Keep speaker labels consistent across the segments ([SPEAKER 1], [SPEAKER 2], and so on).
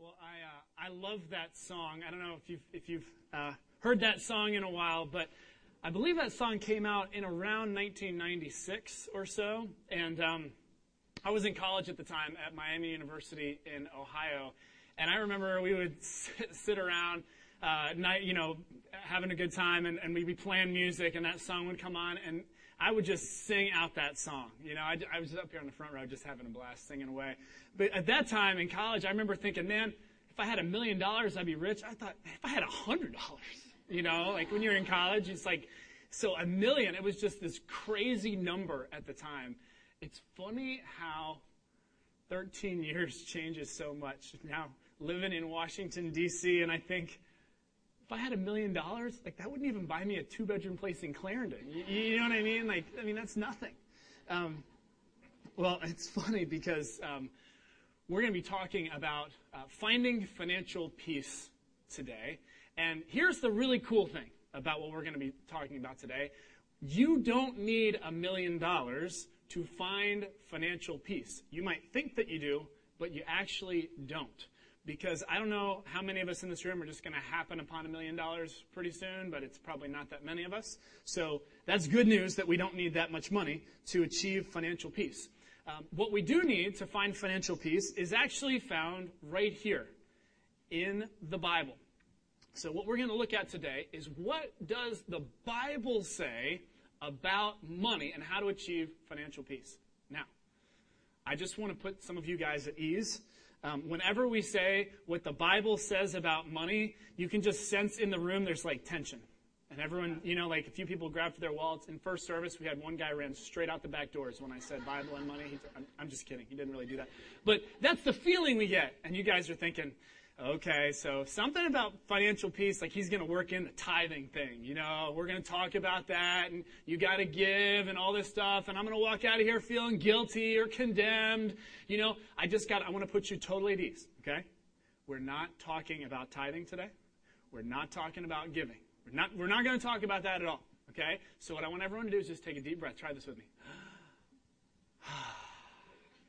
[SPEAKER 1] Well, I uh, I love that song. I don't know if you've if you've uh, heard that song in a while, but I believe that song came out in around 1996 or so, and um, I was in college at the time at Miami University in Ohio, and I remember we would sit, sit around. Uh, night, you know, having a good time, and, and we'd be playing music, and that song would come on, and I would just sing out that song. You know, I, I was up here on the front row just having a blast singing away. But at that time in college, I remember thinking, man, if I had a million dollars, I'd be rich. I thought, if I had a hundred dollars, you know, like when you're in college, it's like, so a million, it was just this crazy number at the time. It's funny how 13 years changes so much. Now, living in Washington, D.C., and I think, if I had a million dollars, like that wouldn't even buy me a two bedroom place in Clarendon. You, you, know what I mean? Like, I mean, that's nothing. Um, well, it's funny because um, we're going to be talking about uh, finding financial peace today. And here's the really cool thing about what we're going to be talking about today. You don't need a million dollars to find financial peace. You might think that you do, but you actually don't because I don't know how many of us in this room are just going to happen upon a million dollars pretty soon, but it's probably not that many of us. So that's good news that we don't need that much money to achieve financial peace. Um, what we do need to find financial peace is actually found right here in the Bible. So what we're going to look at today is what does the Bible say about money and how to achieve financial peace. Now, I just want to put some of you guys at ease um, whenever we say what the Bible says about money, you can just sense in the room there's like tension. And everyone, you know, like a few people grabbed for their wallets. In first service, we had one guy ran straight out the back doors when I said Bible and money. He, I'm, I'm just kidding. He didn't really do that. But that's the feeling we get. And you guys are thinking, Okay, so something about financial peace, like he's going to work in the tithing thing. You know, we're going to talk about that, and you got to give, and all this stuff, and I'm going to walk out of here feeling guilty or condemned. You know, I just got, I want to put you totally at ease, okay? We're not talking about tithing today. We're not talking about giving. We're not, we're not going to talk about that at all, okay? So what I want everyone to do is just take a deep breath. Try this with me.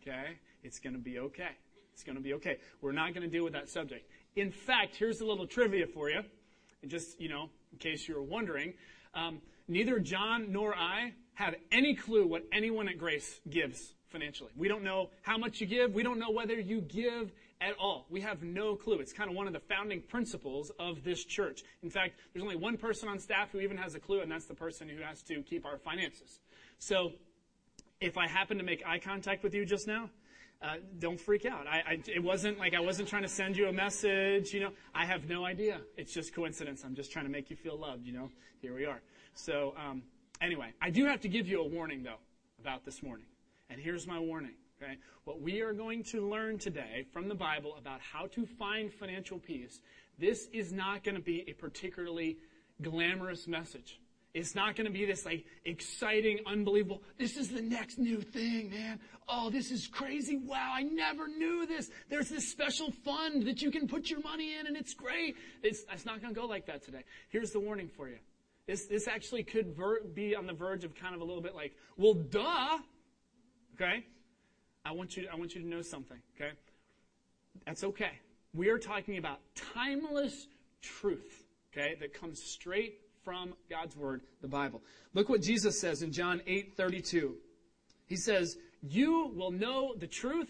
[SPEAKER 1] okay? It's going to be okay. It's going to be okay. We're not going to deal with that subject. In fact, here's a little trivia for you. Just, you know, in case you were wondering, um, neither John nor I have any clue what anyone at Grace gives financially. We don't know how much you give. We don't know whether you give at all. We have no clue. It's kind of one of the founding principles of this church. In fact, there's only one person on staff who even has a clue, and that's the person who has to keep our finances. So, if I happen to make eye contact with you just now, uh, don't freak out. I, I, it wasn't like I wasn't trying to send you a message. You know, I have no idea. It's just coincidence. I'm just trying to make you feel loved. You know, here we are. So um, anyway, I do have to give you a warning though about this morning. And here's my warning. Okay, what we are going to learn today from the Bible about how to find financial peace. This is not going to be a particularly glamorous message. It's not going to be this like exciting, unbelievable, this is the next new thing, man. Oh, this is crazy. Wow, I never knew this. There's this special fund that you can put your money in and it's great. It's, it's not going to go like that today. Here's the warning for you. This, this actually could ver- be on the verge of kind of a little bit like, well, duh. Okay? I want you, I want you to know something, okay? That's okay. We are talking about timeless truth, okay, that comes straight from God's Word, the Bible. Look what Jesus says in John 8 32. He says, You will know the truth,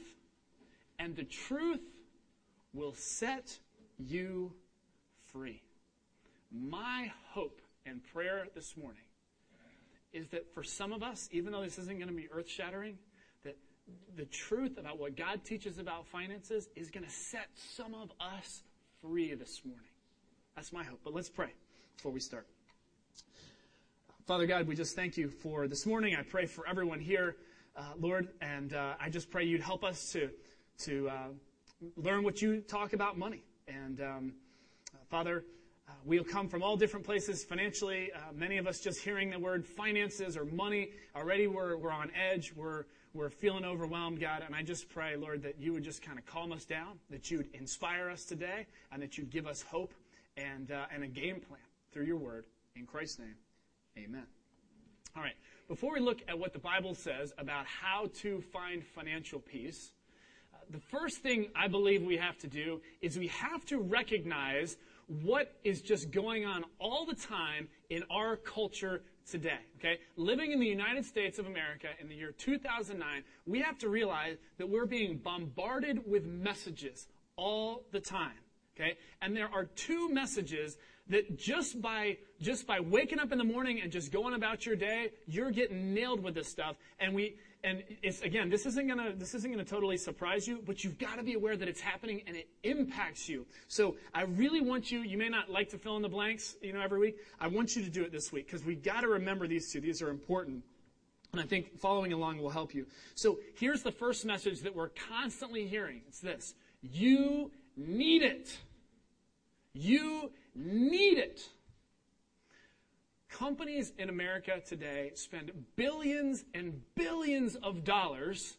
[SPEAKER 1] and the truth will set you free. My hope and prayer this morning is that for some of us, even though this isn't going to be earth shattering, that the truth about what God teaches about finances is going to set some of us free this morning. That's my hope. But let's pray before we start. Father God, we just thank you for this morning. I pray for everyone here, uh, Lord, and uh, I just pray you'd help us to to uh, learn what you talk about money. And um, Father, uh, we'll come from all different places financially. Uh, many of us just hearing the word finances or money already we're, we're on edge. We're we're feeling overwhelmed, God, and I just pray, Lord, that you would just kind of calm us down, that you'd inspire us today, and that you'd give us hope and uh, and a game plan through your word. In Christ's name. Amen. All right. Before we look at what the Bible says about how to find financial peace, uh, the first thing I believe we have to do is we have to recognize what is just going on all the time in our culture today. Okay? Living in the United States of America in the year 2009, we have to realize that we're being bombarded with messages all the time. Okay? And there are two messages that just by just by waking up in the morning and just going about your day, you're getting nailed with this stuff. And we and it's again, this isn't gonna this isn't gonna totally surprise you, but you've got to be aware that it's happening and it impacts you. So I really want you. You may not like to fill in the blanks, you know, every week. I want you to do it this week because we got to remember these two. These are important. And I think following along will help you. So here's the first message that we're constantly hearing. It's this. You need it. You need it. Companies in America today spend billions and billions of dollars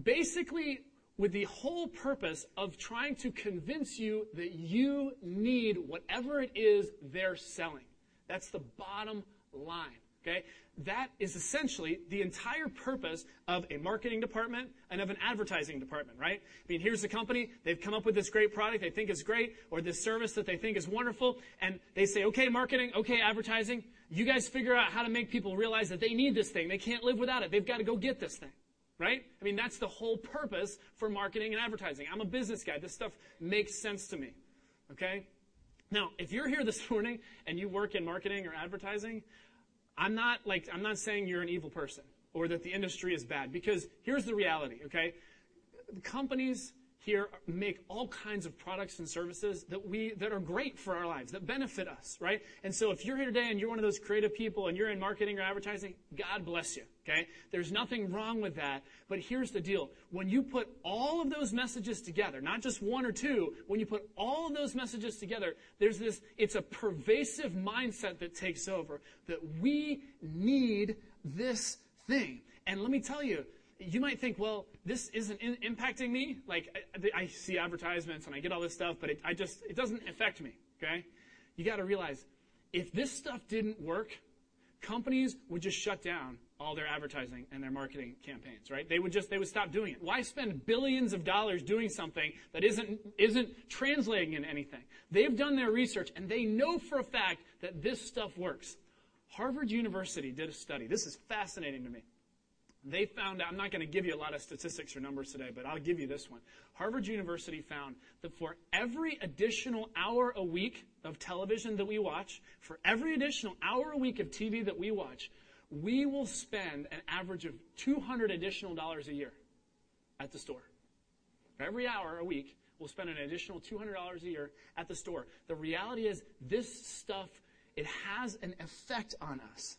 [SPEAKER 1] basically with the whole purpose of trying to convince you that you need whatever it is they're selling. That's the bottom line. Okay? That is essentially the entire purpose of a marketing department and of an advertising department, right? I mean, here's the company. They've come up with this great product they think is great or this service that they think is wonderful. And they say, okay, marketing, okay, advertising. You guys figure out how to make people realize that they need this thing. They can't live without it. They've got to go get this thing, right? I mean, that's the whole purpose for marketing and advertising. I'm a business guy. This stuff makes sense to me, okay? Now, if you're here this morning and you work in marketing or advertising, I'm not like I'm not saying you're an evil person or that the industry is bad because here's the reality, okay? Companies here make all kinds of products and services that we that are great for our lives that benefit us right and so if you're here today and you're one of those creative people and you're in marketing or advertising god bless you okay there's nothing wrong with that but here's the deal when you put all of those messages together not just one or two when you put all of those messages together there's this it's a pervasive mindset that takes over that we need this thing and let me tell you you might think, well, this isn't in- impacting me. Like I, I, see advertisements and I get all this stuff, but it, I just it doesn't affect me. Okay, you got to realize if this stuff didn't work, companies would just shut down all their advertising and their marketing campaigns. Right? They would just they would stop doing it. Why spend billions of dollars doing something that isn't isn't translating in anything? They've done their research and they know for a fact that this stuff works. Harvard University did a study. This is fascinating to me. They found out, I'm not going to give you a lot of statistics or numbers today, but I'll give you this one. Harvard University found that for every additional hour a week of television that we watch, for every additional hour a week of TV that we watch, we will spend an average of 200 additional dollars a year at the store. Every hour a week, we'll spend an additional $200 a year at the store. The reality is this stuff, it has an effect on us.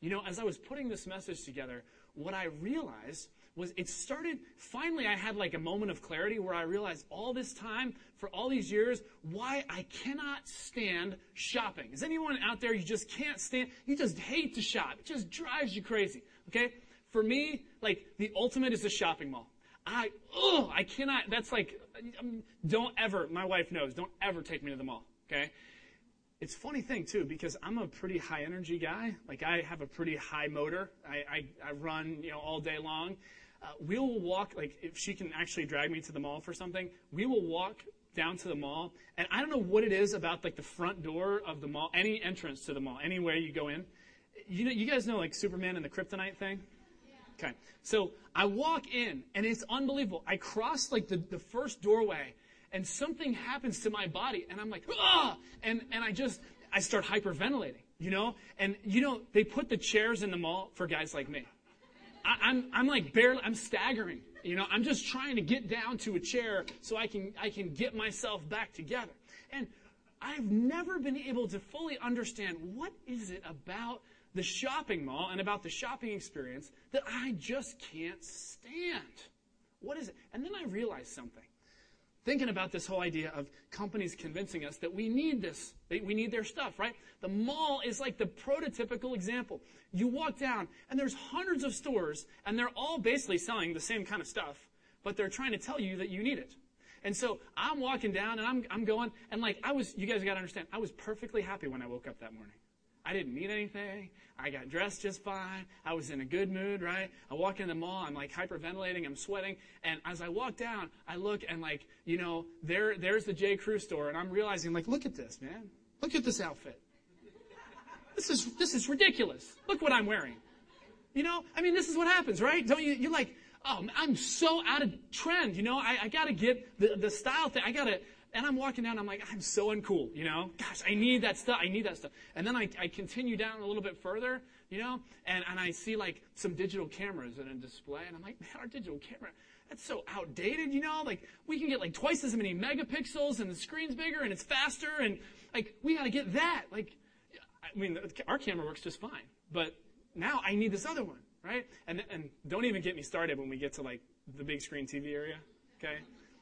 [SPEAKER 1] You know, as I was putting this message together, what I realized was it started, finally, I had like a moment of clarity where I realized all this time, for all these years, why I cannot stand shopping. Is anyone out there you just can't stand, you just hate to shop? It just drives you crazy, okay? For me, like, the ultimate is the shopping mall. I, oh, I cannot, that's like, um, don't ever, my wife knows, don't ever take me to the mall, okay? it's funny thing too because I'm a pretty high energy guy. Like I have a pretty high motor. I, I, I run you know all day long. Uh, we will walk like if she can actually drag me to the mall for something. We will walk down to the mall, and I don't know what it is about like the front door of the mall, any entrance to the mall, anywhere you go in. You know, you guys know like Superman and the kryptonite thing. Okay, so I walk in, and it's unbelievable. I cross like the, the first doorway, and something happens to my body and I'm like, ah, and, and I just, I start hyperventilating, you know? And, you know, they put the chairs in the mall for guys like me. I, I'm, I'm like barely, I'm staggering, you know? I'm just trying to get down to a chair so I can, I can get myself back together. And I've never been able to fully understand what is it about the shopping mall and about the shopping experience that I just can't stand. What is it? And then I realized something thinking about this whole idea of companies convincing us that we need this, we need their stuff, right? The mall is like the prototypical example. You walk down and there's hundreds of stores and they're all basically selling the same kind of stuff, but they're trying to tell you that you need it. And so I'm walking down and I'm, I'm going and like I was, you guys got to understand, I was perfectly happy when I woke up that morning. I didn't need anything. I got dressed just fine. I was in a good mood, right? I walk in the mall. I'm like hyperventilating. I'm sweating. And as I walk down, I look and like, you know, there, there's the J. Crew store. And I'm realizing like, look at this, man. Look at this outfit. This is, this is ridiculous. Look what I'm wearing. You know, I mean, this is what happens, right? Don't you, you're like, oh, I'm so out of trend. You know, I, I gotta get the, the style thing. I gotta, and I'm walking down, I'm like, I'm so uncool, you know? Gosh, I need that stuff. I need that stuff. And then I, I continue down a little bit further, you know? And, and I see like some digital cameras in a display, and I'm like, man, our digital camera, that's so outdated, you know? Like, we can get like twice as many megapixels, and the screen's bigger, and it's faster, and like, we gotta get that. Like, I mean, our camera works just fine, but now I need this other one, right? And, and don't even get me started when we get to like the big screen TV area, okay?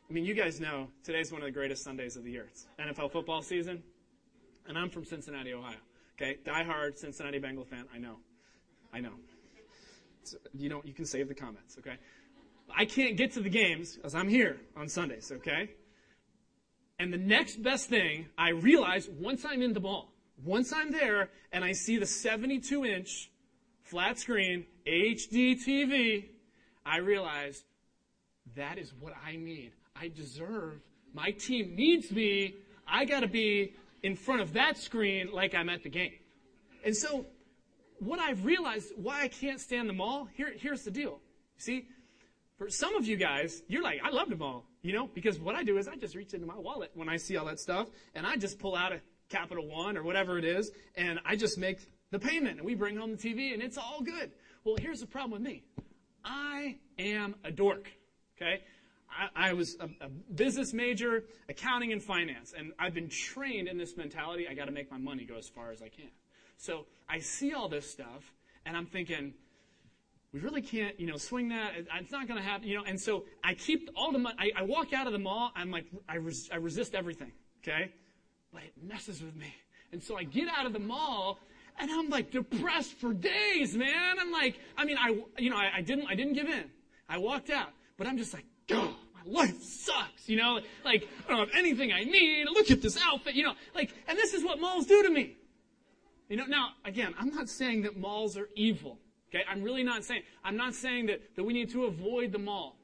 [SPEAKER 1] I mean, you guys know today's one of the greatest Sundays of the year. It's NFL football season, and I'm from Cincinnati, Ohio. Okay, die-hard Cincinnati Bengal fan. I know, I know. So, you know, you can save the comments. Okay, I can't get to the games because I'm here on Sundays. Okay, and the next best thing I realize once I'm in the ball, once I'm there, and I see the 72-inch flat screen HD TV, I realize that is what I need. I deserve. My team needs me. I got to be in front of that screen like I'm at the game. And so, what I've realized why I can't stand the mall, here, here's the deal. See, for some of you guys, you're like, I love the mall, you know, because what I do is I just reach into my wallet when I see all that stuff, and I just pull out a Capital One or whatever it is, and I just make the payment, and we bring home the TV, and it's all good. Well, here's the problem with me. I am a dork, okay? I, was a, a, business major, accounting and finance, and I've been trained in this mentality. I got to make my money go as far as I can. So I see all this stuff, and I'm thinking, we really can't, you know, swing that. It's not going to happen, you know. And so I keep all the money. I, I walk out of the mall. I'm like, I, res, I resist everything, okay? But it messes with me. And so I get out of the mall, and I'm like depressed for days, man. I'm like, I mean, I, you know, I, I didn't, I didn't give in. I walked out, but I'm just like, my life sucks, you know? Like, I don't have anything I need. Look at this outfit, you know? Like, and this is what malls do to me. You know, now, again, I'm not saying that malls are evil. Okay? I'm really not saying, I'm not saying that, that we need to avoid the mall.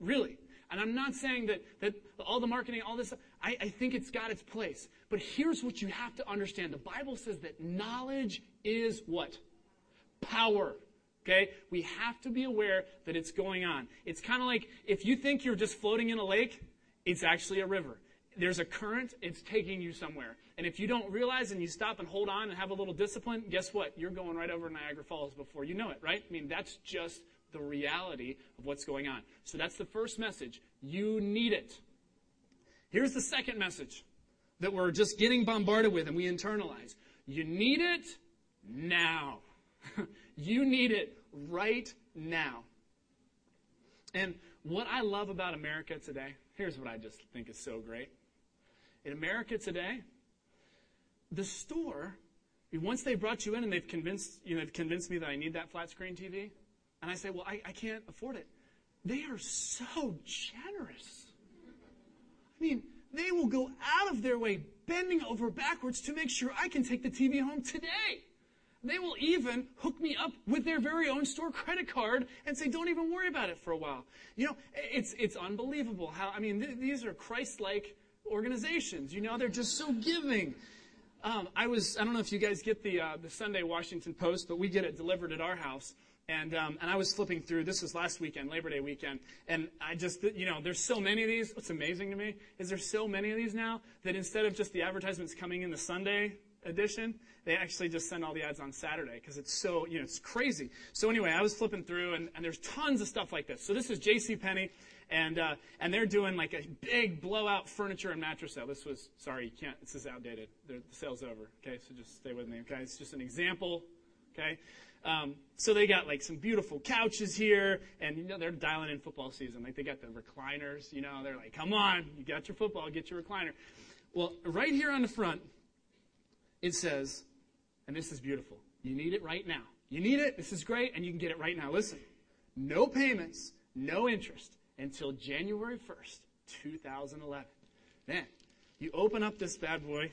[SPEAKER 1] Really. And I'm not saying that, that all the marketing, all this, I, I think it's got its place. But here's what you have to understand. The Bible says that knowledge is what? Power. Okay? We have to be aware that it's going on. It's kind of like if you think you're just floating in a lake, it's actually a river. There's a current, it's taking you somewhere. And if you don't realize and you stop and hold on and have a little discipline, guess what? You're going right over Niagara Falls before you know it, right? I mean, that's just the reality of what's going on. So that's the first message. You need it. Here's the second message that we're just getting bombarded with and we internalize. You need it now. You need it right now. And what I love about America today, here's what I just think is so great. In America today, the store, once they brought you in and they've convinced, you know, they've convinced me that I need that flat screen TV, and I say, well, I, I can't afford it. They are so generous. I mean, they will go out of their way, bending over backwards to make sure I can take the TV home today. They will even hook me up with their very own store credit card and say, don't even worry about it for a while. You know, it's, it's unbelievable how, I mean, th- these are Christ-like organizations. You know, they're just so giving. Um, I was, I don't know if you guys get the, uh, the Sunday Washington Post, but we get it delivered at our house. And, um, and I was flipping through, this was last weekend, Labor Day weekend, and I just, you know, there's so many of these. What's amazing to me is there's so many of these now that instead of just the advertisements coming in the Sunday edition, they actually just send all the ads on Saturday because it's so, you know, it's crazy. So anyway, I was flipping through and, and there's tons of stuff like this. So this is J.C. Penney and, uh, and they're doing like a big blowout furniture and mattress sale. This was, sorry, you can't, this is outdated. the sale's over. Okay. So just stay with me. Okay. It's just an example. Okay. Um, so they got like some beautiful couches here, and you know they're dialing in football season. Like they got the recliners. You know, they're like, "Come on, you got your football, get your recliner." Well, right here on the front, it says, and this is beautiful. You need it right now. You need it. This is great, and you can get it right now. Listen, no payments, no interest until January 1st, 2011. Then you open up this bad boy,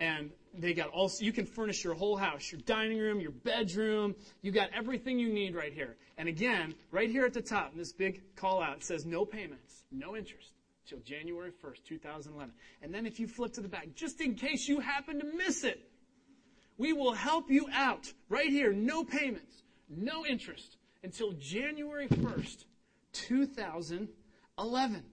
[SPEAKER 1] and they got all, you can furnish your whole house, your dining room, your bedroom. You got everything you need right here. And again, right here at the top, in this big call out, it says no payments, no interest till January 1st, 2011. And then if you flip to the back, just in case you happen to miss it, we will help you out right here. No payments, no interest until January 1st, 2011.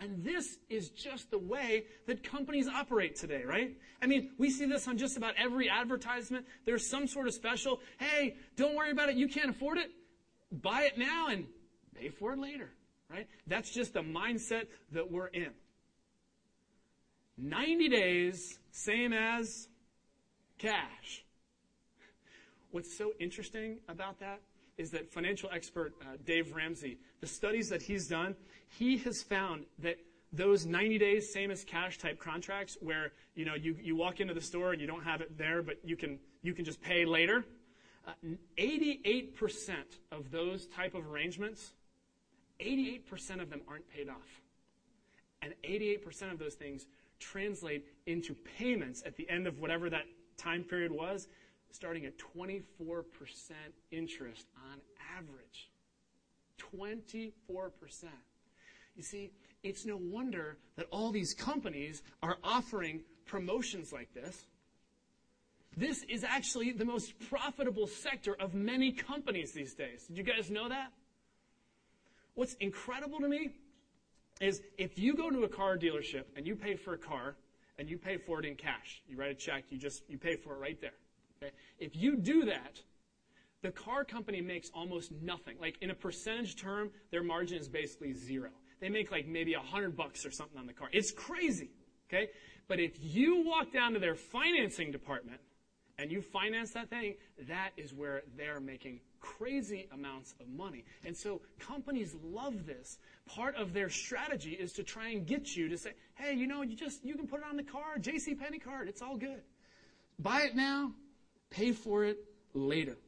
[SPEAKER 1] And this is just the way that companies operate today, right? I mean, we see this on just about every advertisement. There's some sort of special. Hey, don't worry about it. You can't afford it. Buy it now and pay for it later, right? That's just the mindset that we're in. 90 days, same as cash. What's so interesting about that is that financial expert uh, Dave Ramsey, the studies that he's done, he has found that those 90 days, same as cash type contracts, where you know you, you walk into the store and you don't have it there, but you can you can just pay later. Uh, 88% of those type of arrangements, 88% of them aren't paid off, and 88% of those things translate into payments at the end of whatever that time period was, starting at 24% interest on average. 24%. You see, it's no wonder that all these companies are offering promotions like this. This is actually the most profitable sector of many companies these days. Did you guys know that? What's incredible to me is if you go to a car dealership and you pay for a car and you pay for it in cash, you write a check, you just you pay for it right there. Okay? If you do that, the car company makes almost nothing. Like in a percentage term, their margin is basically zero. They make like maybe a hundred bucks or something on the car. It's crazy. Okay? But if you walk down to their financing department and you finance that thing, that is where they're making crazy amounts of money. And so companies love this. Part of their strategy is to try and get you to say, hey, you know, you just you can put it on the card, JC Penney card, it's all good. Buy it now, pay for it later.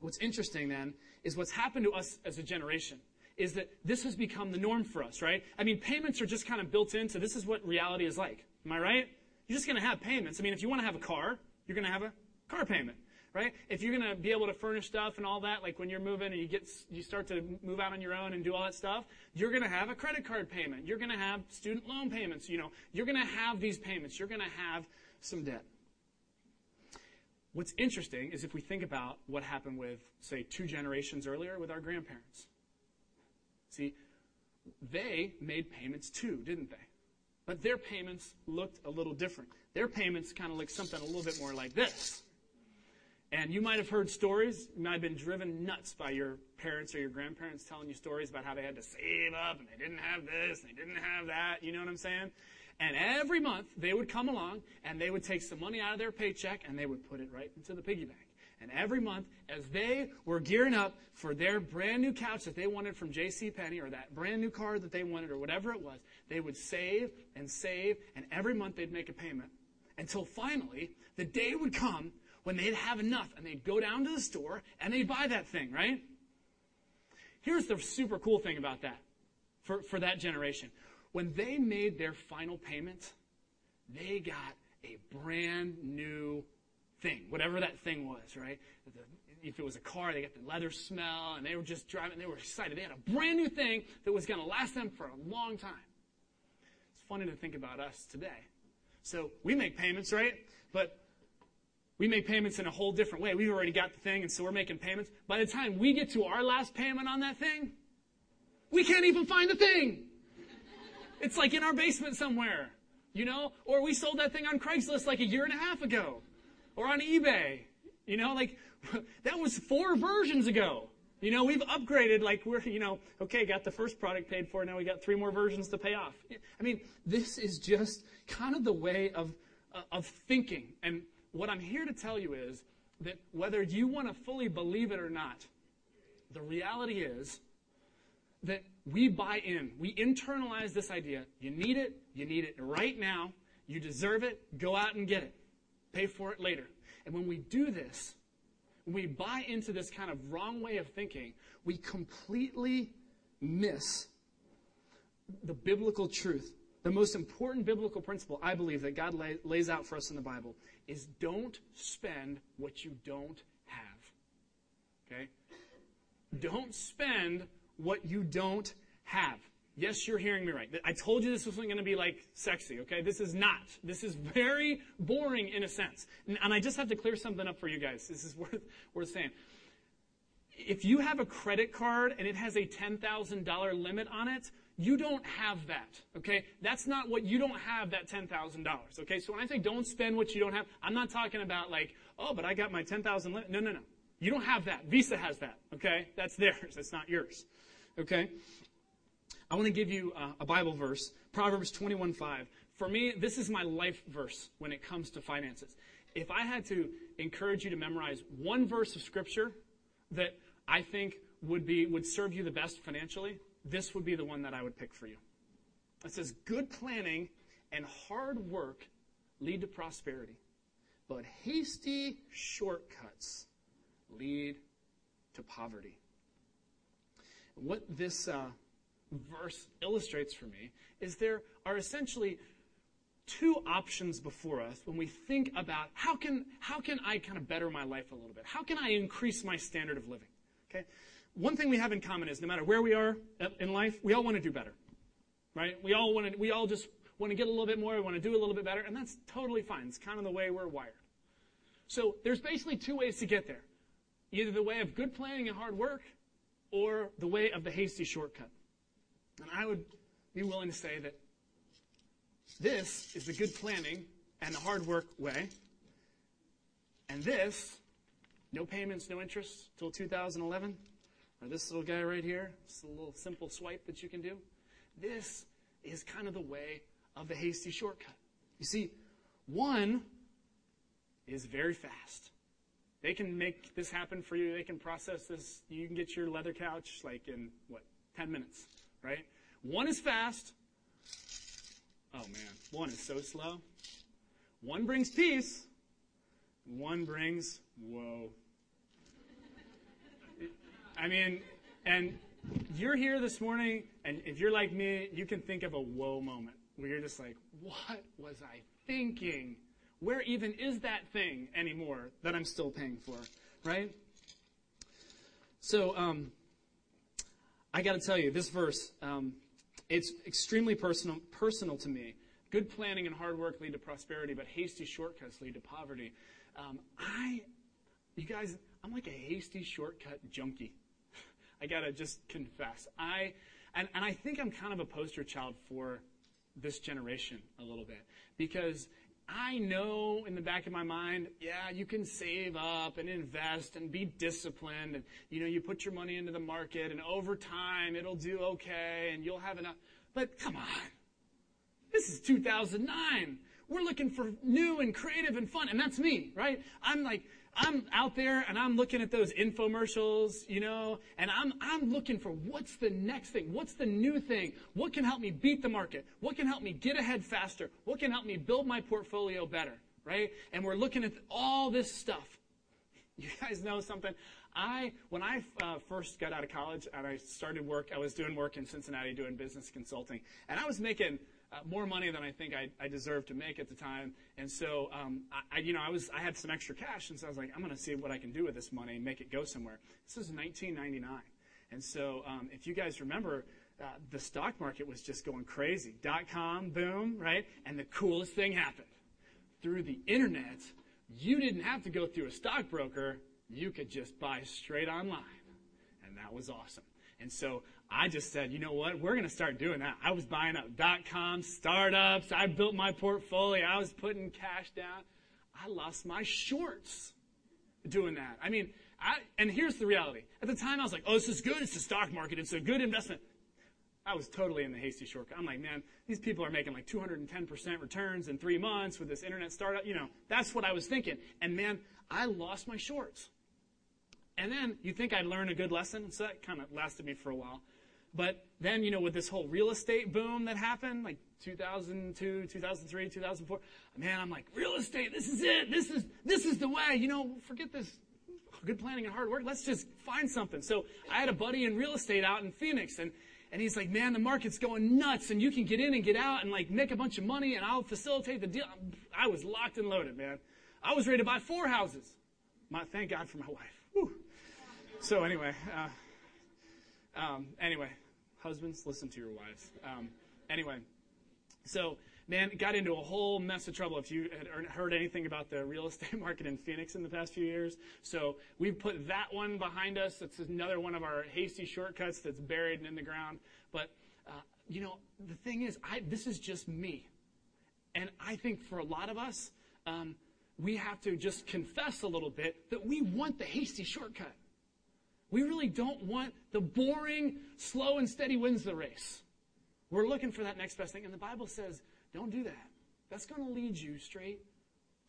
[SPEAKER 1] What's interesting then is what's happened to us as a generation is that this has become the norm for us, right? I mean, payments are just kind of built into this is what reality is like. Am I right? You're just going to have payments. I mean, if you want to have a car, you're going to have a car payment, right? If you're going to be able to furnish stuff and all that, like when you're moving and you get you start to move out on your own and do all that stuff, you're going to have a credit card payment. You're going to have student loan payments. You know, you're going to have these payments. You're going to have some debt. What's interesting is if we think about what happened with, say, two generations earlier with our grandparents. See, they made payments too, didn't they? But their payments looked a little different. Their payments kind of looked something a little bit more like this. And you might have heard stories, you might have been driven nuts by your parents or your grandparents telling you stories about how they had to save up and they didn't have this and they didn't have that. You know what I'm saying? And every month they would come along and they would take some money out of their paycheck and they would put it right into the piggy bank. And every month, as they were gearing up for their brand new couch that they wanted from J.C. Penney or that brand new car that they wanted or whatever it was, they would save and save, and every month they'd make a payment. Until finally, the day would come when they'd have enough and they'd go down to the store and they'd buy that thing, right? Here's the super cool thing about that for, for that generation. When they made their final payment, they got a brand new thing, whatever that thing was, right? The, if it was a car, they got the leather smell, and they were just driving, they were excited. They had a brand new thing that was going to last them for a long time. It's funny to think about us today. So we make payments, right? But we make payments in a whole different way. We've already got the thing, and so we're making payments. By the time we get to our last payment on that thing, we can't even find the thing. It's like in our basement somewhere, you know? Or we sold that thing on Craigslist like a year and a half ago. Or on eBay. You know, like, that was four versions ago. You know, we've upgraded, like we're, you know, okay, got the first product paid for, now we got three more versions to pay off. I mean, this is just kind of the way of, of thinking. And what I'm here to tell you is that whether you want to fully believe it or not, the reality is that we buy in. We internalize this idea. You need it. You need it right now. You deserve it. Go out and get it. Pay for it later. And when we do this, when we buy into this kind of wrong way of thinking, we completely miss the biblical truth the most important biblical principle I believe that God lay, lays out for us in the Bible is don't spend what you don't have. Okay? Don't spend what you don't have. Yes, you're hearing me right. I told you this wasn't going to be like sexy, okay? This is not. This is very boring in a sense. And, and I just have to clear something up for you guys. This is worth, worth saying. If you have a credit card and it has a $10,000 limit on it, you don't have that, okay? That's not what, you don't have that $10,000, okay? So when I say don't spend what you don't have, I'm not talking about like, oh, but I got my 10,000 limit. No, no, no. You don't have that. Visa has that, okay? That's theirs. That's not yours, okay? I want to give you uh, a Bible verse, Proverbs 21:5. For me, this is my life verse when it comes to finances. If I had to encourage you to memorize one verse of scripture that I think would be would serve you the best financially, this would be the one that I would pick for you. It says, "Good planning and hard work lead to prosperity, but hasty shortcuts lead to poverty." What this uh, verse illustrates for me is there are essentially two options before us when we think about how can how can I kind of better my life a little bit? How can I increase my standard of living? Okay? One thing we have in common is no matter where we are in life, we all want to do better. Right? We all want to we all just want to get a little bit more, we want to do a little bit better, and that's totally fine. It's kind of the way we're wired. So there's basically two ways to get there. Either the way of good planning and hard work or the way of the hasty shortcut. And I would be willing to say that this is the good planning and the hard work way. And this, no payments, no interest till 2011, or this little guy right here, just a little simple swipe that you can do, this is kind of the way of the hasty shortcut. You see, one is very fast. They can make this happen for you. They can process this. You can get your leather couch like in what, 10 minutes right? One is fast. Oh man, one is so slow. One brings peace. One brings woe. I mean, and you're here this morning, and if you're like me, you can think of a whoa moment where you're just like, what was I thinking? Where even is that thing anymore that I'm still paying for, right? So, um, I got to tell you, this verse, um, it's extremely personal, personal to me. Good planning and hard work lead to prosperity, but hasty shortcuts lead to poverty. Um, I, you guys, I'm like a hasty shortcut junkie. I gotta just confess. I, and, and I think I'm kind of a poster child for this generation a little bit because I know in the back of my mind, yeah, you can save up and invest and be disciplined and, you know, you put your money into the market and over time it'll do okay and you'll have enough. But come on. This is 2009. We're looking for new and creative and fun. And that's me, right? I'm like, I'm out there and I'm looking at those infomercials, you know, and I'm, I'm looking for what's the next thing? What's the new thing? What can help me beat the market? What can help me get ahead faster? What can help me build my portfolio better? Right? And we're looking at all this stuff. You guys know something? I, when I uh, first got out of college and I started work, I was doing work in Cincinnati doing business consulting, and I was making uh, more money than I think I, I, deserved to make at the time. And so, um, I, you know, I was I had some extra cash, and so I was like, I'm going to see what I can do with this money and make it go somewhere. This was 1999, and so um, if you guys remember. Uh, the stock market was just going crazy. Dot com boom, right? And the coolest thing happened. Through the internet, you didn't have to go through a stockbroker. You could just buy straight online. And that was awesome. And so I just said, you know what? We're going to start doing that. I was buying up dot com startups. I built my portfolio. I was putting cash down. I lost my shorts doing that. I mean, I, and here's the reality. At the time, I was like, oh, this is good. It's the stock market. It's a good investment. I was totally in the hasty shortcut. I'm like, man, these people are making like 210% returns in three months with this internet startup. You know, that's what I was thinking. And man, I lost my shorts. And then you think I'd learn a good lesson. So that kind of lasted me for a while. But then, you know, with this whole real estate boom that happened, like 2002, 2003, 2004, man, I'm like, real estate, this is it. This is, this is the way. You know, forget this good planning and hard work. Let's just find something. So I had a buddy in real estate out in Phoenix and, and he's like, man, the market's going nuts and you can get in and get out and like make a bunch of money and I'll facilitate the deal. I was locked and loaded, man. I was ready to buy four houses. My, thank God for my wife. Whew. So anyway, uh, um, anyway, husbands, listen to your wives. Um, anyway, so man, got into a whole mess of trouble if you had heard anything about the real estate market in Phoenix in the past few years. So we've put that one behind us. It's another one of our hasty shortcuts that's buried in the ground. But, uh, you know, the thing is, I, this is just me. And I think for a lot of us, um, we have to just confess a little bit that we want the hasty shortcut. We really don't want the boring, slow and steady wins the race. We're looking for that next best thing. And the Bible says don't do that. That's going to lead you straight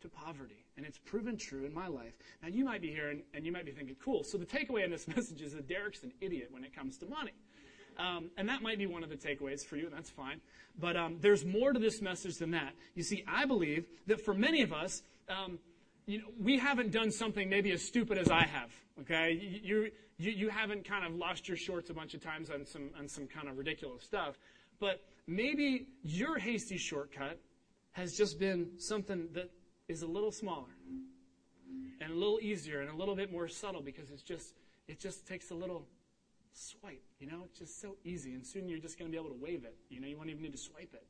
[SPEAKER 1] to poverty. And it's proven true in my life. Now, you might be here and, and you might be thinking, cool. So the takeaway in this message is that Derek's an idiot when it comes to money. Um, and that might be one of the takeaways for you, and that's fine. But um, there's more to this message than that. You see, I believe that for many of us, um, you know, we haven't done something maybe as stupid as I have. Okay, you, you you haven't kind of lost your shorts a bunch of times on some on some kind of ridiculous stuff. But maybe your hasty shortcut has just been something that is a little smaller and a little easier and a little bit more subtle because it's just it just takes a little swipe you know it's just so easy and soon you're just going to be able to wave it you know you won't even need to swipe it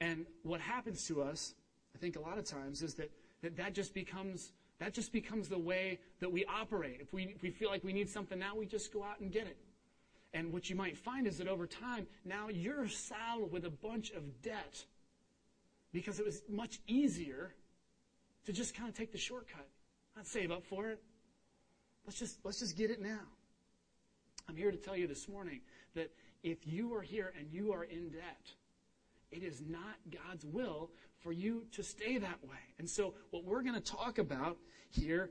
[SPEAKER 1] and what happens to us i think a lot of times is that that, that just becomes that just becomes the way that we operate if we, if we feel like we need something now we just go out and get it and what you might find is that over time, now you're saddled with a bunch of debt because it was much easier to just kind of take the shortcut, not save up for it. Let's just, let's just get it now. I'm here to tell you this morning that if you are here and you are in debt, it is not God's will for you to stay that way. And so, what we're going to talk about here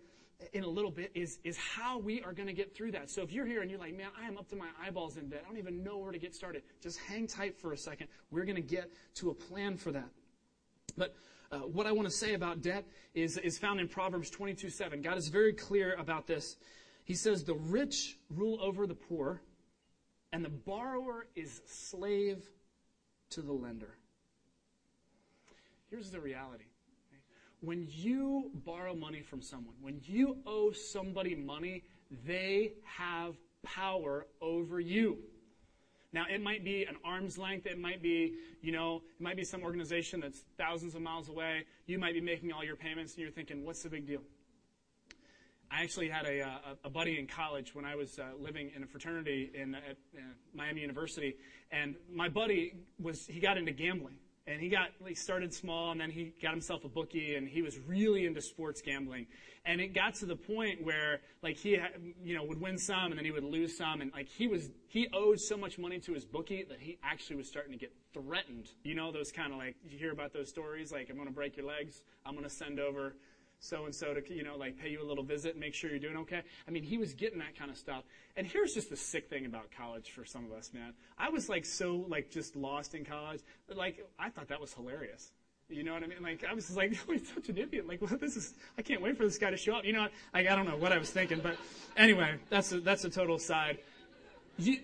[SPEAKER 1] in a little bit is, is how we are going to get through that. So if you're here and you're like, man, I am up to my eyeballs in debt, I don't even know where to get started, just hang tight for a second. We're going to get to a plan for that. But uh, what I want to say about debt is, is found in Proverbs 22 7. God is very clear about this. He says, The rich rule over the poor, and the borrower is slave to the lender. Here's the reality when you borrow money from someone, when you owe somebody money, they have power over you. Now, it might be an arm's length. It might be, you know, it might be some organization that's thousands of miles away. You might be making all your payments and you're thinking, what's the big deal? I actually had a, a, a buddy in college when I was uh, living in a fraternity in, at uh, Miami University. And my buddy was, he got into gambling and he got he started small and then he got himself a bookie and he was really into sports gambling and it got to the point where like he you know would win some and then he would lose some and like he was he owed so much money to his bookie that he actually was starting to get threatened you know those kind of like you hear about those stories like i'm going to break your legs i'm going to send over so and so to, you know, like pay you a little visit and make sure you're doing okay. I mean, he was getting that kind of stuff. And here's just the sick thing about college for some of us, man. I was like so like just lost in college. Like I thought that was hilarious. You know what I mean? Like I was just like, oh, he's such an idiot. Like, well, this is I can't wait for this guy to show up. You know, like I don't know what I was thinking, but anyway, that's a, that's a total side. You,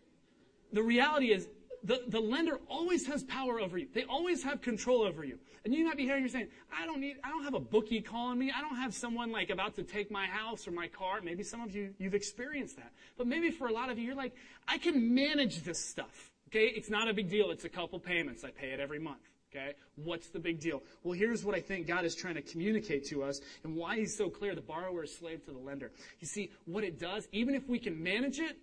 [SPEAKER 1] the reality is the, the lender always has power over you. They always have control over you. And you might be hearing you saying, I don't need, I don't have a bookie calling me. I don't have someone like about to take my house or my car. Maybe some of you, you've experienced that. But maybe for a lot of you, you're like, I can manage this stuff. Okay. It's not a big deal. It's a couple payments. I pay it every month. Okay? What's the big deal? Well, here's what I think God is trying to communicate to us and why he's so clear. The borrower is slave to the lender. You see, what it does, even if we can manage it,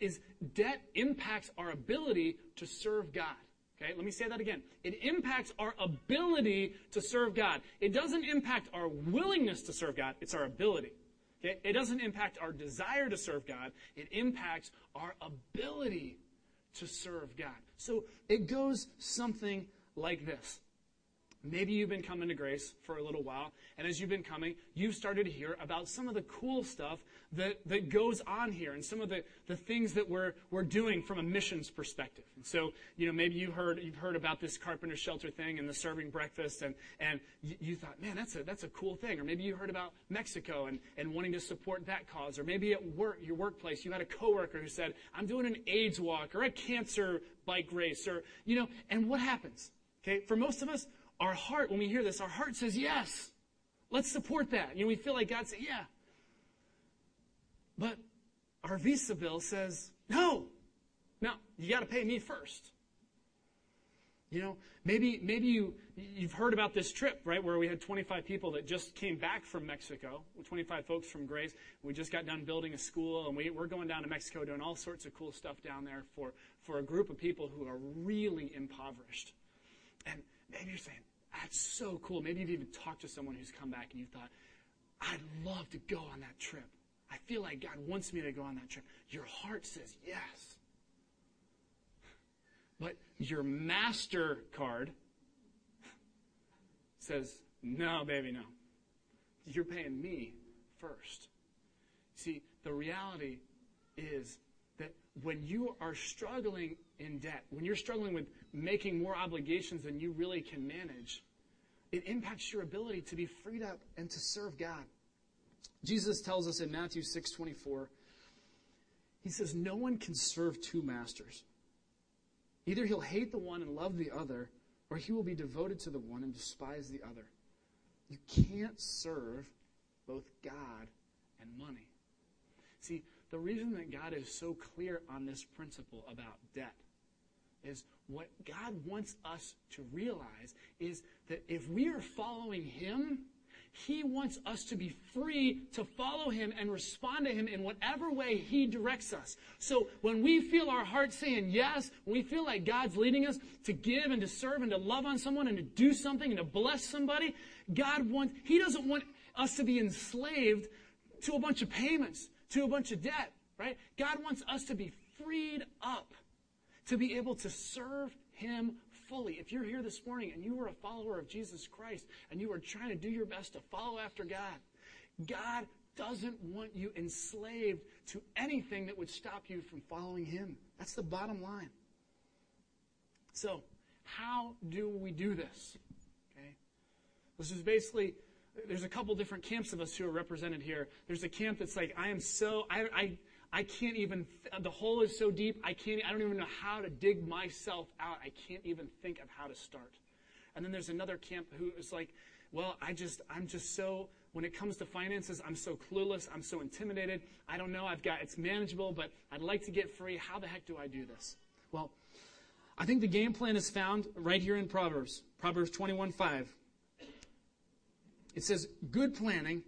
[SPEAKER 1] is debt impacts our ability to serve God. Okay, let me say that again. It impacts our ability to serve God. It doesn't impact our willingness to serve God, it's our ability. Okay? It doesn't impact our desire to serve God, it impacts our ability to serve God. So it goes something like this. Maybe you've been coming to Grace for a little while, and as you've been coming, you've started to hear about some of the cool stuff that, that goes on here and some of the, the things that we're, we're doing from a missions perspective. And so, you know, maybe you heard, you've heard about this carpenter shelter thing and the serving breakfast, and, and you, thought, man, that's a, that's a cool thing. Or maybe you heard about Mexico and, and wanting to support that cause. Or maybe at work, your workplace, you had a coworker who said, I'm doing an AIDS walk or a cancer bike race, or, you know, and what happens? Okay, for most of us, our heart, when we hear this, our heart says yes. Let's support that. You know, we feel like God said, yeah. But our Visa bill says, no. Now, you got to pay me first. You know, maybe maybe you you've heard about this trip, right, where we had 25 people that just came back from Mexico, 25 folks from Grace. We just got done building a school, and we, we're going down to Mexico doing all sorts of cool stuff down there for for a group of people who are really impoverished. And maybe you're saying, that's so cool. Maybe you've even talked to someone who's come back and you thought, I'd love to go on that trip. I feel like God wants me to go on that trip. Your heart says yes. But your MasterCard says, no, baby, no. You're paying me first. See, the reality is that when you are struggling in debt, when you're struggling with making more obligations than you really can manage, it impacts your ability to be freed up and to serve God. Jesus tells us in Matthew 6:24, he says, "No one can serve two masters. Either he'll hate the one and love the other, or he will be devoted to the one and despise the other. You can't serve both God and money." See, the reason that God is so clear on this principle about debt is what God wants us to realize is that if we are following Him, He wants us to be free to follow Him and respond to Him in whatever way He directs us. So when we feel our heart saying yes, when we feel like God's leading us to give and to serve and to love on someone and to do something and to bless somebody, God wants, He doesn't want us to be enslaved to a bunch of payments, to a bunch of debt, right? God wants us to be freed up to be able to serve Him fully. If you're here this morning and you are a follower of Jesus Christ and you are trying to do your best to follow after God, God doesn't want you enslaved to anything that would stop you from following Him. That's the bottom line. So, how do we do this? Okay? This is basically there's a couple different camps of us who are represented here. There's a camp that's like, I am so, I, I, I can't even, the hole is so deep, I can't, I don't even know how to dig myself out. I can't even think of how to start. And then there's another camp who is like, well, I just, I'm just so, when it comes to finances, I'm so clueless, I'm so intimidated. I don't know, I've got, it's manageable, but I'd like to get free. How the heck do I do this? Well, I think the game plan is found right here in Proverbs, Proverbs 21 5. It says, good planning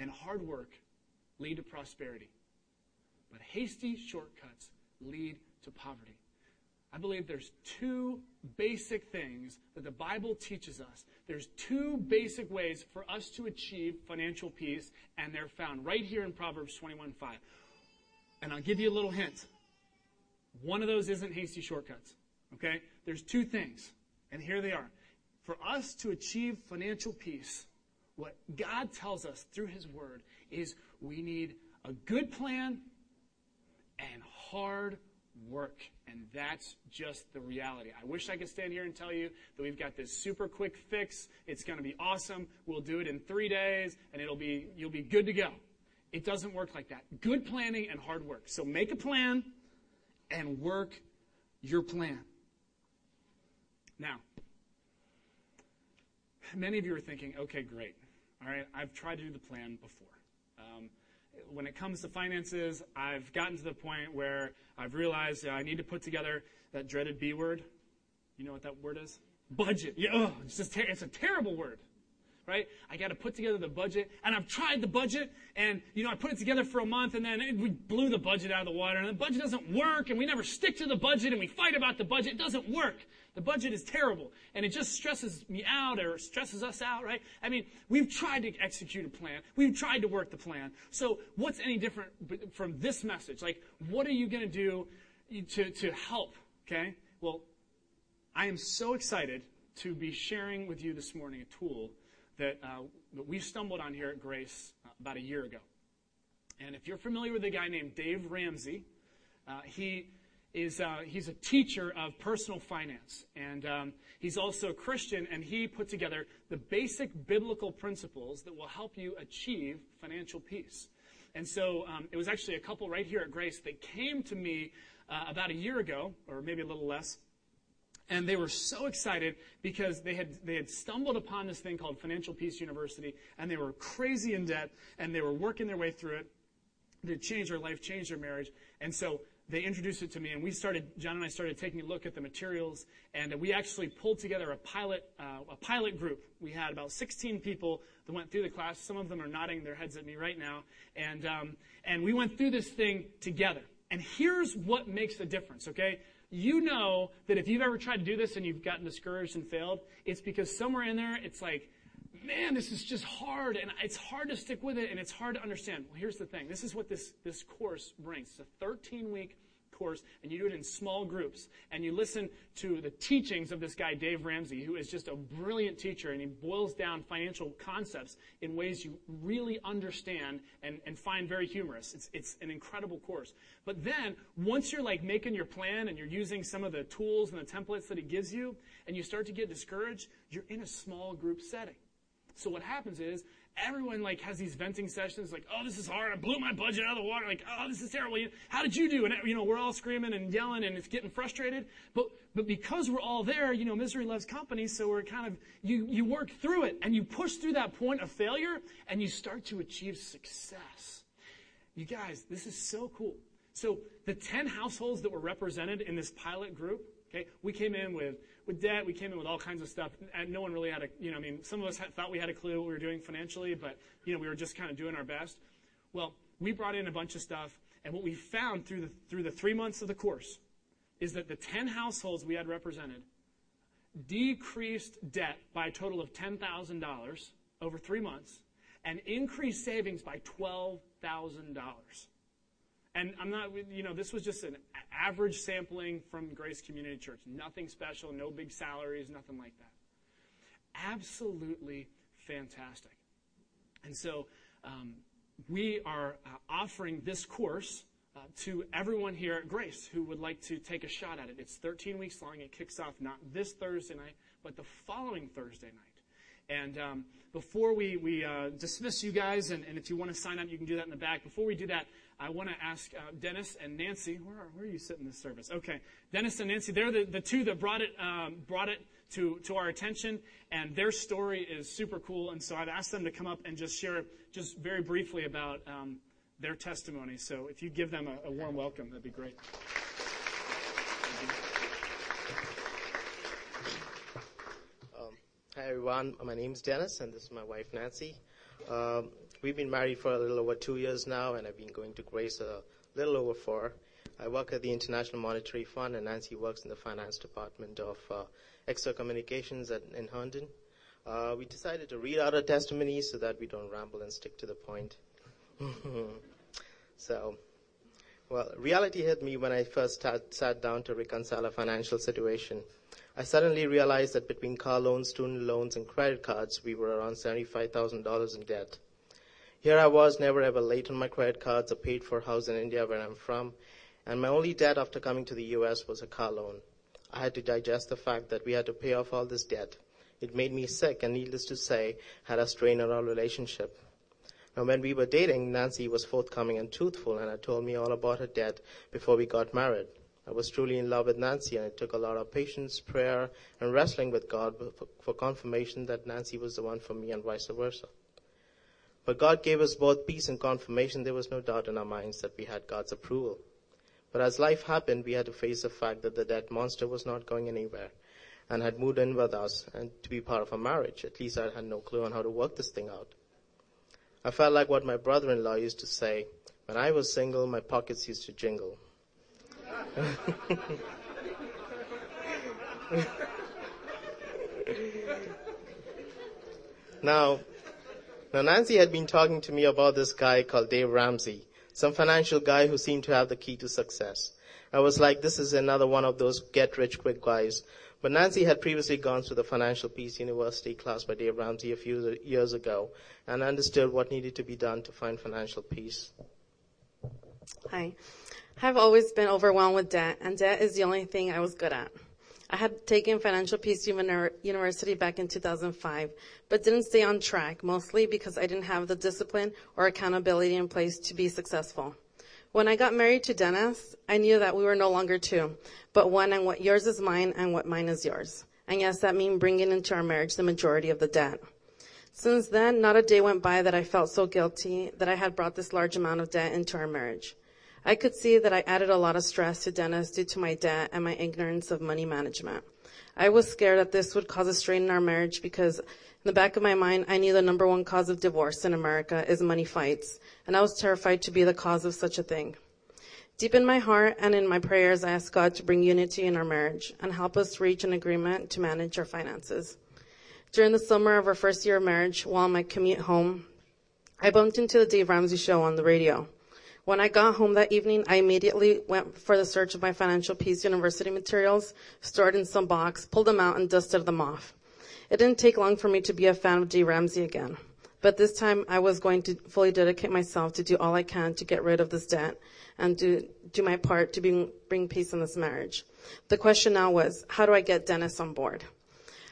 [SPEAKER 1] and hard work lead to prosperity but hasty shortcuts lead to poverty. I believe there's two basic things that the Bible teaches us. There's two basic ways for us to achieve financial peace, and they're found right here in Proverbs 21:5. And I'll give you a little hint. One of those isn't hasty shortcuts. Okay? There's two things, and here they are. For us to achieve financial peace, what God tells us through His Word is we need a good plan and hard work. And that's just the reality. I wish I could stand here and tell you that we've got this super quick fix. It's going to be awesome. We'll do it in three days and it'll be, you'll be good to go. It doesn't work like that. Good planning and hard work. So make a plan and work your plan. Now, many of you are thinking, okay, great. All right, I've tried to do the plan before. When it comes to finances, I've gotten to the point where I've realized I need to put together that dreaded B word. You know what that word is? Budget. Yeah, it's, just ter- it's a terrible word right? I got to put together the budget, and I've tried the budget, and you know I put it together for a month, and then it, we blew the budget out of the water, and the budget doesn't work, and we never stick to the budget, and we fight about the budget. It doesn't work. The budget is terrible, and it just stresses me out or stresses us out, right? I mean, we've tried to execute a plan, we've tried to work the plan. So what's any different from this message? Like, what are you going to do to to help? Okay, well. I am so excited to be sharing with you this morning a tool that, uh, that we stumbled on here at Grace uh, about a year ago. And if you're familiar with a guy named Dave Ramsey, uh, he is uh, he's a teacher of personal finance, and um, he's also a Christian. And he put together the basic biblical principles that will help you achieve financial peace. And so um, it was actually a couple right here at Grace that came to me uh, about a year ago, or maybe a little less, and they were so excited because they had they had stumbled upon this thing called Financial Peace University, and they were crazy in debt, and they were working their way through it. It changed their life, changed their marriage, and so they introduced it to me, and we started. John and I started taking a look at the materials, and we actually pulled together a pilot uh, a pilot group. We had about 16 people that went through the class. Some of them are nodding their heads at me right now, and um, and we went through this thing together. And here's what makes the difference. Okay, you know that if you've ever tried to do this and you've gotten discouraged and failed, it's because somewhere in there it's like man, this is just hard, and it's hard to stick with it, and it's hard to understand. Well, here's the thing. This is what this, this course brings. It's a 13 week course, and you do it in small groups. And you listen to the teachings of this guy, Dave Ramsey, who is just a brilliant teacher, and he boils down financial concepts in ways you really understand and, and find very humorous. It's, it's an incredible course. But then, once you're like making your plan and you're using some of the tools and the templates that he gives you, and you start to get discouraged, you're in a small group setting. So what happens is everyone like has these venting sessions like, oh, this is hard. I blew my budget out of the water. Like, oh, this is terrible. How did you do? And, you know, we're all screaming and yelling and it's getting frustrated. But, but because we're all there, you know, misery loves company. So we're kind of, you, you work through it and you push through that point of failure and you start to achieve success. You guys, this is so cool. So the 10 households that were represented in this pilot group, okay, we came in with with debt. We came in with all kinds of stuff, and no one really had a, you know, I mean, some of us had, thought we had a clue what we were doing financially, but, you know, we were just kind of doing our best. Well, we brought in a bunch of stuff, and what we found through the, through the three months of the course is that the 10 households we had represented decreased debt by a total of $10,000 over three months and increased savings by $12,000. And I'm not, you know, this was just an average sampling from Grace Community Church. Nothing special, no big salaries, nothing like that. Absolutely fantastic. And so um, we are uh, offering this course uh, to everyone here at Grace who would like to take a shot at it. It's 13 weeks long. It kicks off not this Thursday night, but the following Thursday night. And um, before we, we uh, dismiss you guys, and, and if you want to sign up, you can do that in the back. Before we do that, I want to ask uh, Dennis and Nancy. Where are, where are you sitting this service? Okay, Dennis and Nancy. They're the, the two that brought it um, brought it to to our attention, and their story is super cool. And so I've asked them to come up and just share just very briefly about um, their testimony. So if you give them a, a warm welcome, that'd be great.
[SPEAKER 2] Um, hi everyone. My name is Dennis, and this is my wife Nancy. Um, We've been married for a little over two years now, and I've been going to Grace a little over four. I work at the International Monetary Fund, and Nancy works in the finance department of uh, Communications at, in Herndon. Uh, we decided to read out our testimonies so that we don't ramble and stick to the point. so, well, reality hit me when I first sat, sat down to reconcile a financial situation. I suddenly realized that between car loans, student loans, and credit cards, we were around $75,000 in debt. Here I was, never ever late on my credit cards or paid for a house in India where I'm from, and my only debt after coming to the US was a car loan. I had to digest the fact that we had to pay off all this debt. It made me sick, and needless to say, had a strain on our relationship. Now, when we were dating, Nancy was forthcoming and truthful, and had told me all about her debt before we got married. I was truly in love with Nancy, and it took a lot of patience, prayer, and wrestling with God for confirmation that Nancy was the one for me, and vice versa. But God gave us both peace and confirmation. There was no doubt in our minds that we had God's approval. But as life happened, we had to face the fact that the dead monster was not going anywhere and had moved in with us and to be part of a marriage. At least I had no clue on how to work this thing out. I felt like what my brother-in-law used to say, when I was single, my pockets used to jingle. now, now, Nancy had been talking to me about this guy called Dave Ramsey, some financial guy who seemed to have the key to success. I was like, this is another one of those get rich quick guys. But Nancy had previously gone through the Financial Peace University class by Dave Ramsey a few years ago and understood what needed to be done to find financial peace.
[SPEAKER 3] Hi. I've always been overwhelmed with debt, and debt is the only thing I was good at. I had taken Financial Peace University back in 2005, but didn't stay on track, mostly because I didn't have the discipline or accountability in place to be successful. When I got married to Dennis, I knew that we were no longer two, but one and what yours is mine and what mine is yours. And yes, that means bringing into our marriage the majority of the debt. Since then, not a day went by that I felt so guilty that I had brought this large amount of debt into our marriage. I could see that I added a lot of stress to Dennis due to my debt and my ignorance of money management. I was scared that this would cause a strain in our marriage because in the back of my mind, I knew the number one cause of divorce in America is money fights, and I was terrified to be the cause of such a thing. Deep in my heart and in my prayers, I asked God to bring unity in our marriage and help us reach an agreement to manage our finances. During the summer of our first year of marriage, while on my commute home, I bumped into the Dave Ramsey show on the radio. When I got home that evening, I immediately went for the search of my Financial Peace University materials, stored in some box, pulled them out, and dusted them off. It didn't take long for me to be a fan of D. Ramsey again. But this time I was going to fully dedicate myself to do all I can to get rid of this debt and do, do my part to bring, bring peace in this marriage. The question now was, how do I get Dennis on board?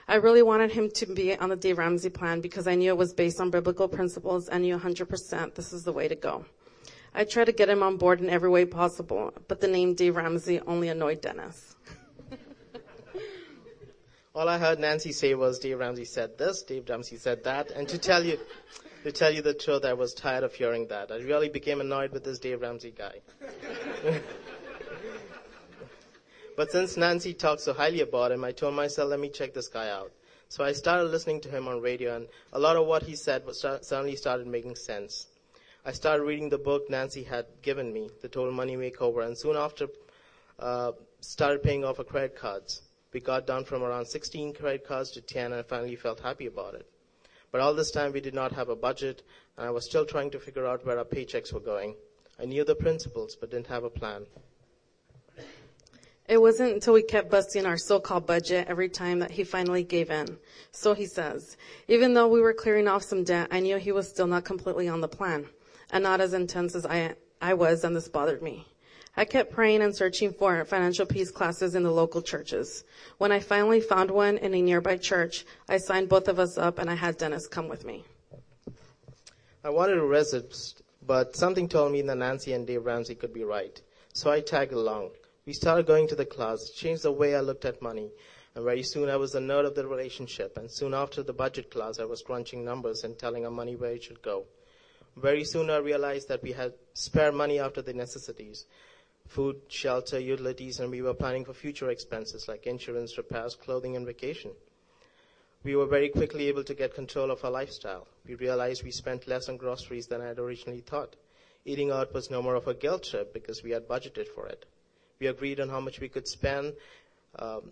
[SPEAKER 3] I really wanted him to be on the Dave Ramsey plan because I knew it was based on biblical principles and knew 100% this is the way to go. I tried to get him on board in every way possible, but the name Dave Ramsey only annoyed Dennis.
[SPEAKER 2] All I heard Nancy say was Dave Ramsey said this, Dave Ramsey said that, and to tell you, to tell you the truth, I was tired of hearing that. I really became annoyed with this Dave Ramsey guy. but since Nancy talked so highly about him, I told myself, let me check this guy out. So I started listening to him on radio, and a lot of what he said was, suddenly started making sense. I started reading the book Nancy had given me, The Total Money Makeover, and soon after uh, started paying off our credit cards. We got down from around 16 credit cards to 10 and I finally felt happy about it. But all this time we did not have a budget and I was still trying to figure out where our paychecks were going. I knew the principles but didn't have a plan.
[SPEAKER 3] It wasn't until we kept busting our so-called budget every time that he finally gave in. So he says, even though we were clearing off some debt, I knew he was still not completely on the plan and not as intense as I, I was, and this bothered me. I kept praying and searching for financial peace classes in the local churches. When I finally found one in a nearby church, I signed both of us up and I had Dennis come with me.
[SPEAKER 2] I wanted to resist, but something told me that Nancy and Dave Ramsey could be right. So I tagged along. We started going to the class, changed the way I looked at money, and very soon I was the nerd of the relationship. And soon after the budget class, I was crunching numbers and telling our money where it should go. Very soon I realized that we had spare money after the necessities food, shelter, utilities, and we were planning for future expenses like insurance, repairs, clothing, and vacation. We were very quickly able to get control of our lifestyle. We realized we spent less on groceries than I had originally thought. Eating out was no more of a guilt trip because we had budgeted for it. We agreed on how much we could spend, um,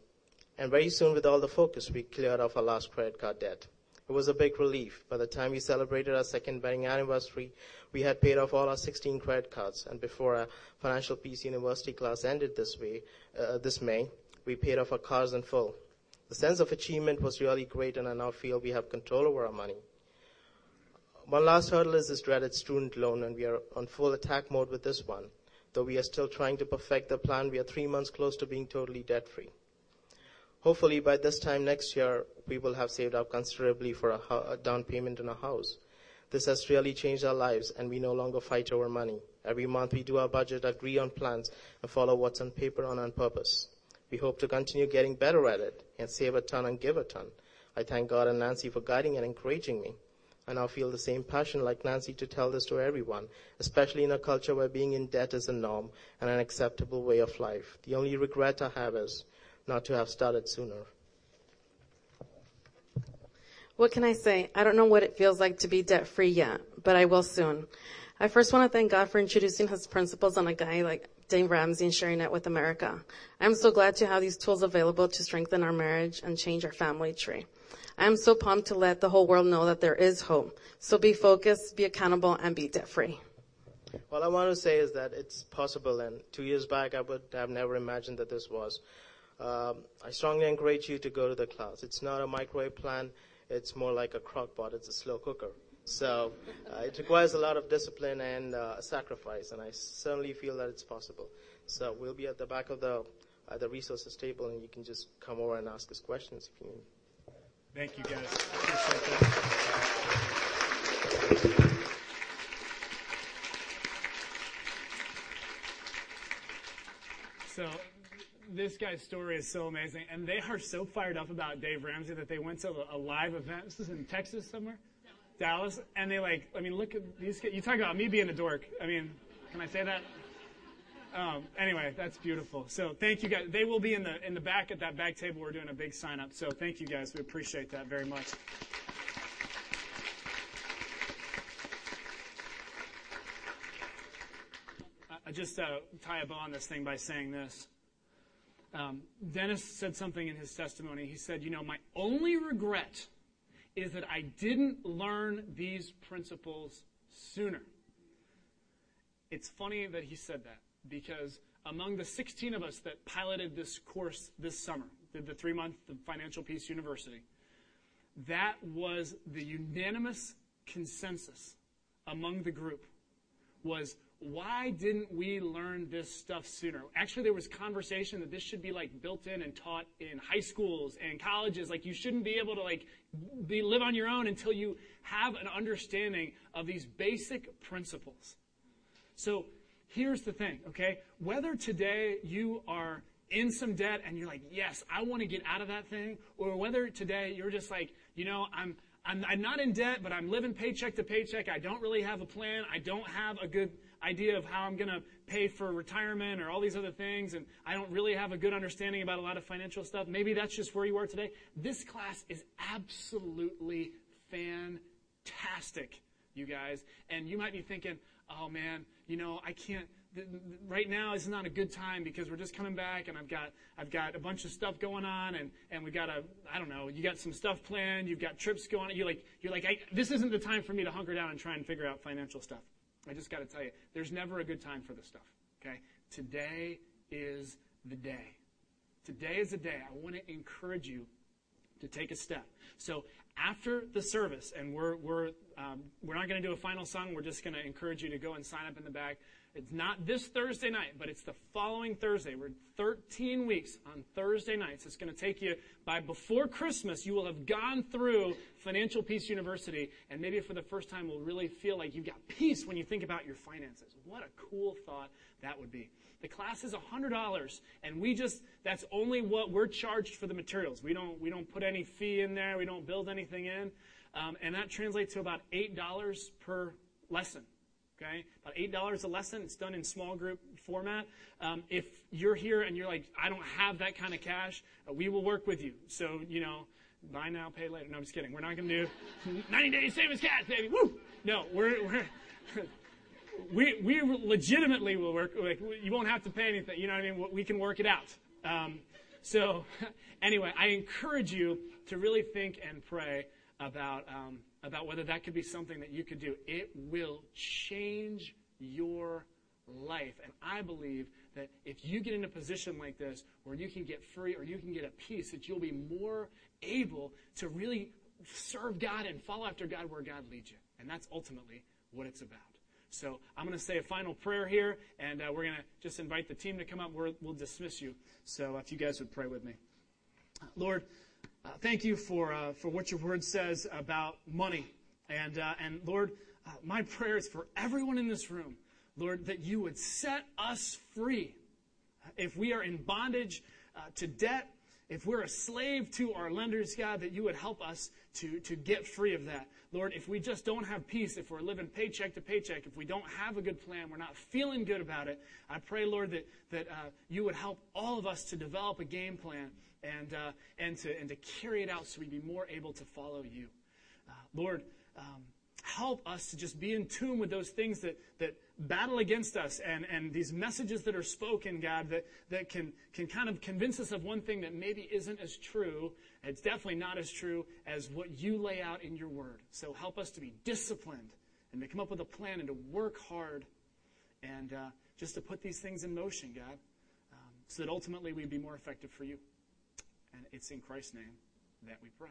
[SPEAKER 2] and very soon, with all the focus, we cleared off our last credit card debt. It was a big relief. By the time we celebrated our second wedding anniversary, we had paid off all our 16 credit cards, and before our Financial Peace University class ended this way, uh, this May, we paid off our cars in full. The sense of achievement was really great, and I now feel we have control over our money. One last hurdle is this dreaded student loan, and we are on full attack mode with this one. Though we are still trying to perfect the plan, we are three months close to being totally debt free. Hopefully, by this time next year, we will have saved up considerably for a, a down payment on a house. This has really changed our lives, and we no longer fight over money. Every month, we do our budget, agree on plans, and follow what's on paper and on purpose. We hope to continue getting better at it and save a ton and give a ton. I thank God and Nancy for guiding and encouraging me. I now feel the same passion like Nancy to tell this to everyone, especially in a culture where being in debt is a norm and an acceptable way of life. The only regret I have is not to have started sooner.
[SPEAKER 3] What can I say? I don't know what it feels like to be debt free yet, but I will soon. I first want to thank God for introducing his principles on a guy like Dave Ramsey and sharing it with America. I'm so glad to have these tools available to strengthen our marriage and change our family tree. I am so pumped to let the whole world know that there is hope. So be focused, be accountable, and be debt free.
[SPEAKER 2] All I want to say is that it's possible, and two years back I would have never imagined that this was. Um, I strongly encourage you to go to the class. It's not a microwave plan, it's more like a crock pot, it's a slow cooker. So uh, it requires a lot of discipline and uh, sacrifice, and I certainly feel that it's possible. So we'll be at the back of the, uh, the resources table, and you can just come over and ask us questions if you need.
[SPEAKER 1] Thank you, guys. Appreciate that. So this guy's story is so amazing, and they are so fired up about Dave Ramsey that they went to a live event. This is in Texas somewhere, Dallas, Dallas and they like. I mean, look at these. You talk about me being a dork. I mean, can I say that? Um, anyway, that's beautiful. So thank you guys. They will be in the in the back at that back table. We're doing a big sign up. So thank you guys. We appreciate that very much. I just uh, tie a bow on this thing by saying this. Um, Dennis said something in his testimony. He said, "You know, my only regret is that I didn't learn these principles sooner." It's funny that he said that because among the 16 of us that piloted this course this summer, did the three month Financial Peace University, that was the unanimous consensus among the group was why didn't we learn this stuff sooner? Actually, there was conversation that this should be like built in and taught in high schools and colleges. Like you shouldn't be able to like be, live on your own until you have an understanding of these basic principles. So here's the thing, okay? Whether today you are in some debt and you're like, yes, I want to get out of that thing, or whether today you're just like, you know, I'm, I'm, I'm not in debt, but I'm living paycheck to paycheck. I don't really have a plan. I don't have a good idea of how I'm going to pay for retirement or all these other things, and I don't really have a good understanding about a lot of financial stuff. Maybe that's just where you are today. This class is absolutely fantastic, you guys. And you might be thinking, oh man, you know, I can't, right now is not a good time because we're just coming back and I've got I've got a bunch of stuff going on and and we got a I don't know you got some stuff planned you've got trips going on you're like you're like I, this isn't the time for me to hunker down and try and figure out financial stuff I just got to tell you there's never a good time for this stuff okay? Today is the day. Today is the day. I want to encourage you to take a step. So after the service and we're we're um, we're not going to do a final song we're just going to encourage you to go and sign up in the back it's not this Thursday night, but it's the following Thursday. We're 13 weeks on Thursday nights. It's going to take you by before Christmas, you will have gone through Financial Peace University, and maybe for the first time will really feel like you've got peace when you think about your finances. What a cool thought that would be. The class is $100, and we just, that's only what we're charged for the materials. We don't, we don't put any fee in there. We don't build anything in. Um, and that translates to about $8 per lesson. Okay, about eight dollars a lesson. It's done in small group format. Um, if you're here and you're like, I don't have that kind of cash, uh, we will work with you. So you know, buy now, pay later. No, I'm just kidding. We're not going to do 90 days as cash, baby. Woo! No, we're we're. we, we legitimately will work. Like, you won't have to pay anything. You know what I mean? We can work it out. Um, so, anyway, I encourage you to really think and pray about um, about whether that could be something that you could do. It will change your life. And I believe that if you get in a position like this where you can get free or you can get a peace, that you'll be more able to really serve God and follow after God where God leads you. And that's ultimately what it's about. So I'm going to say a final prayer here, and uh, we're going to just invite the team to come up. we will dismiss you. So if you guys would pray with me. Lord, uh, thank you for, uh, for what your word says about money. And, uh, and Lord, uh, my prayer is for everyone in this room, Lord, that you would set us free. If we are in bondage uh, to debt, if we're a slave to our lenders, God, that you would help us to, to get free of that. Lord, if we just don't have peace, if we're living paycheck to paycheck, if we don't have a good plan, we're not feeling good about it, I pray, Lord, that, that uh, you would help all of us to develop a game plan and, uh, and, to, and to carry it out so we'd be more able to follow you. Uh, Lord, um, help us to just be in tune with those things that, that battle against us and, and these messages that are spoken, God, that, that can, can kind of convince us of one thing that maybe isn't as true. It's definitely not as true as what you lay out in your word. So help us to be disciplined and to come up with a plan and to work hard and uh, just to put these things in motion, God, um, so that ultimately we'd be more effective for you. And it's in Christ's name that we pray.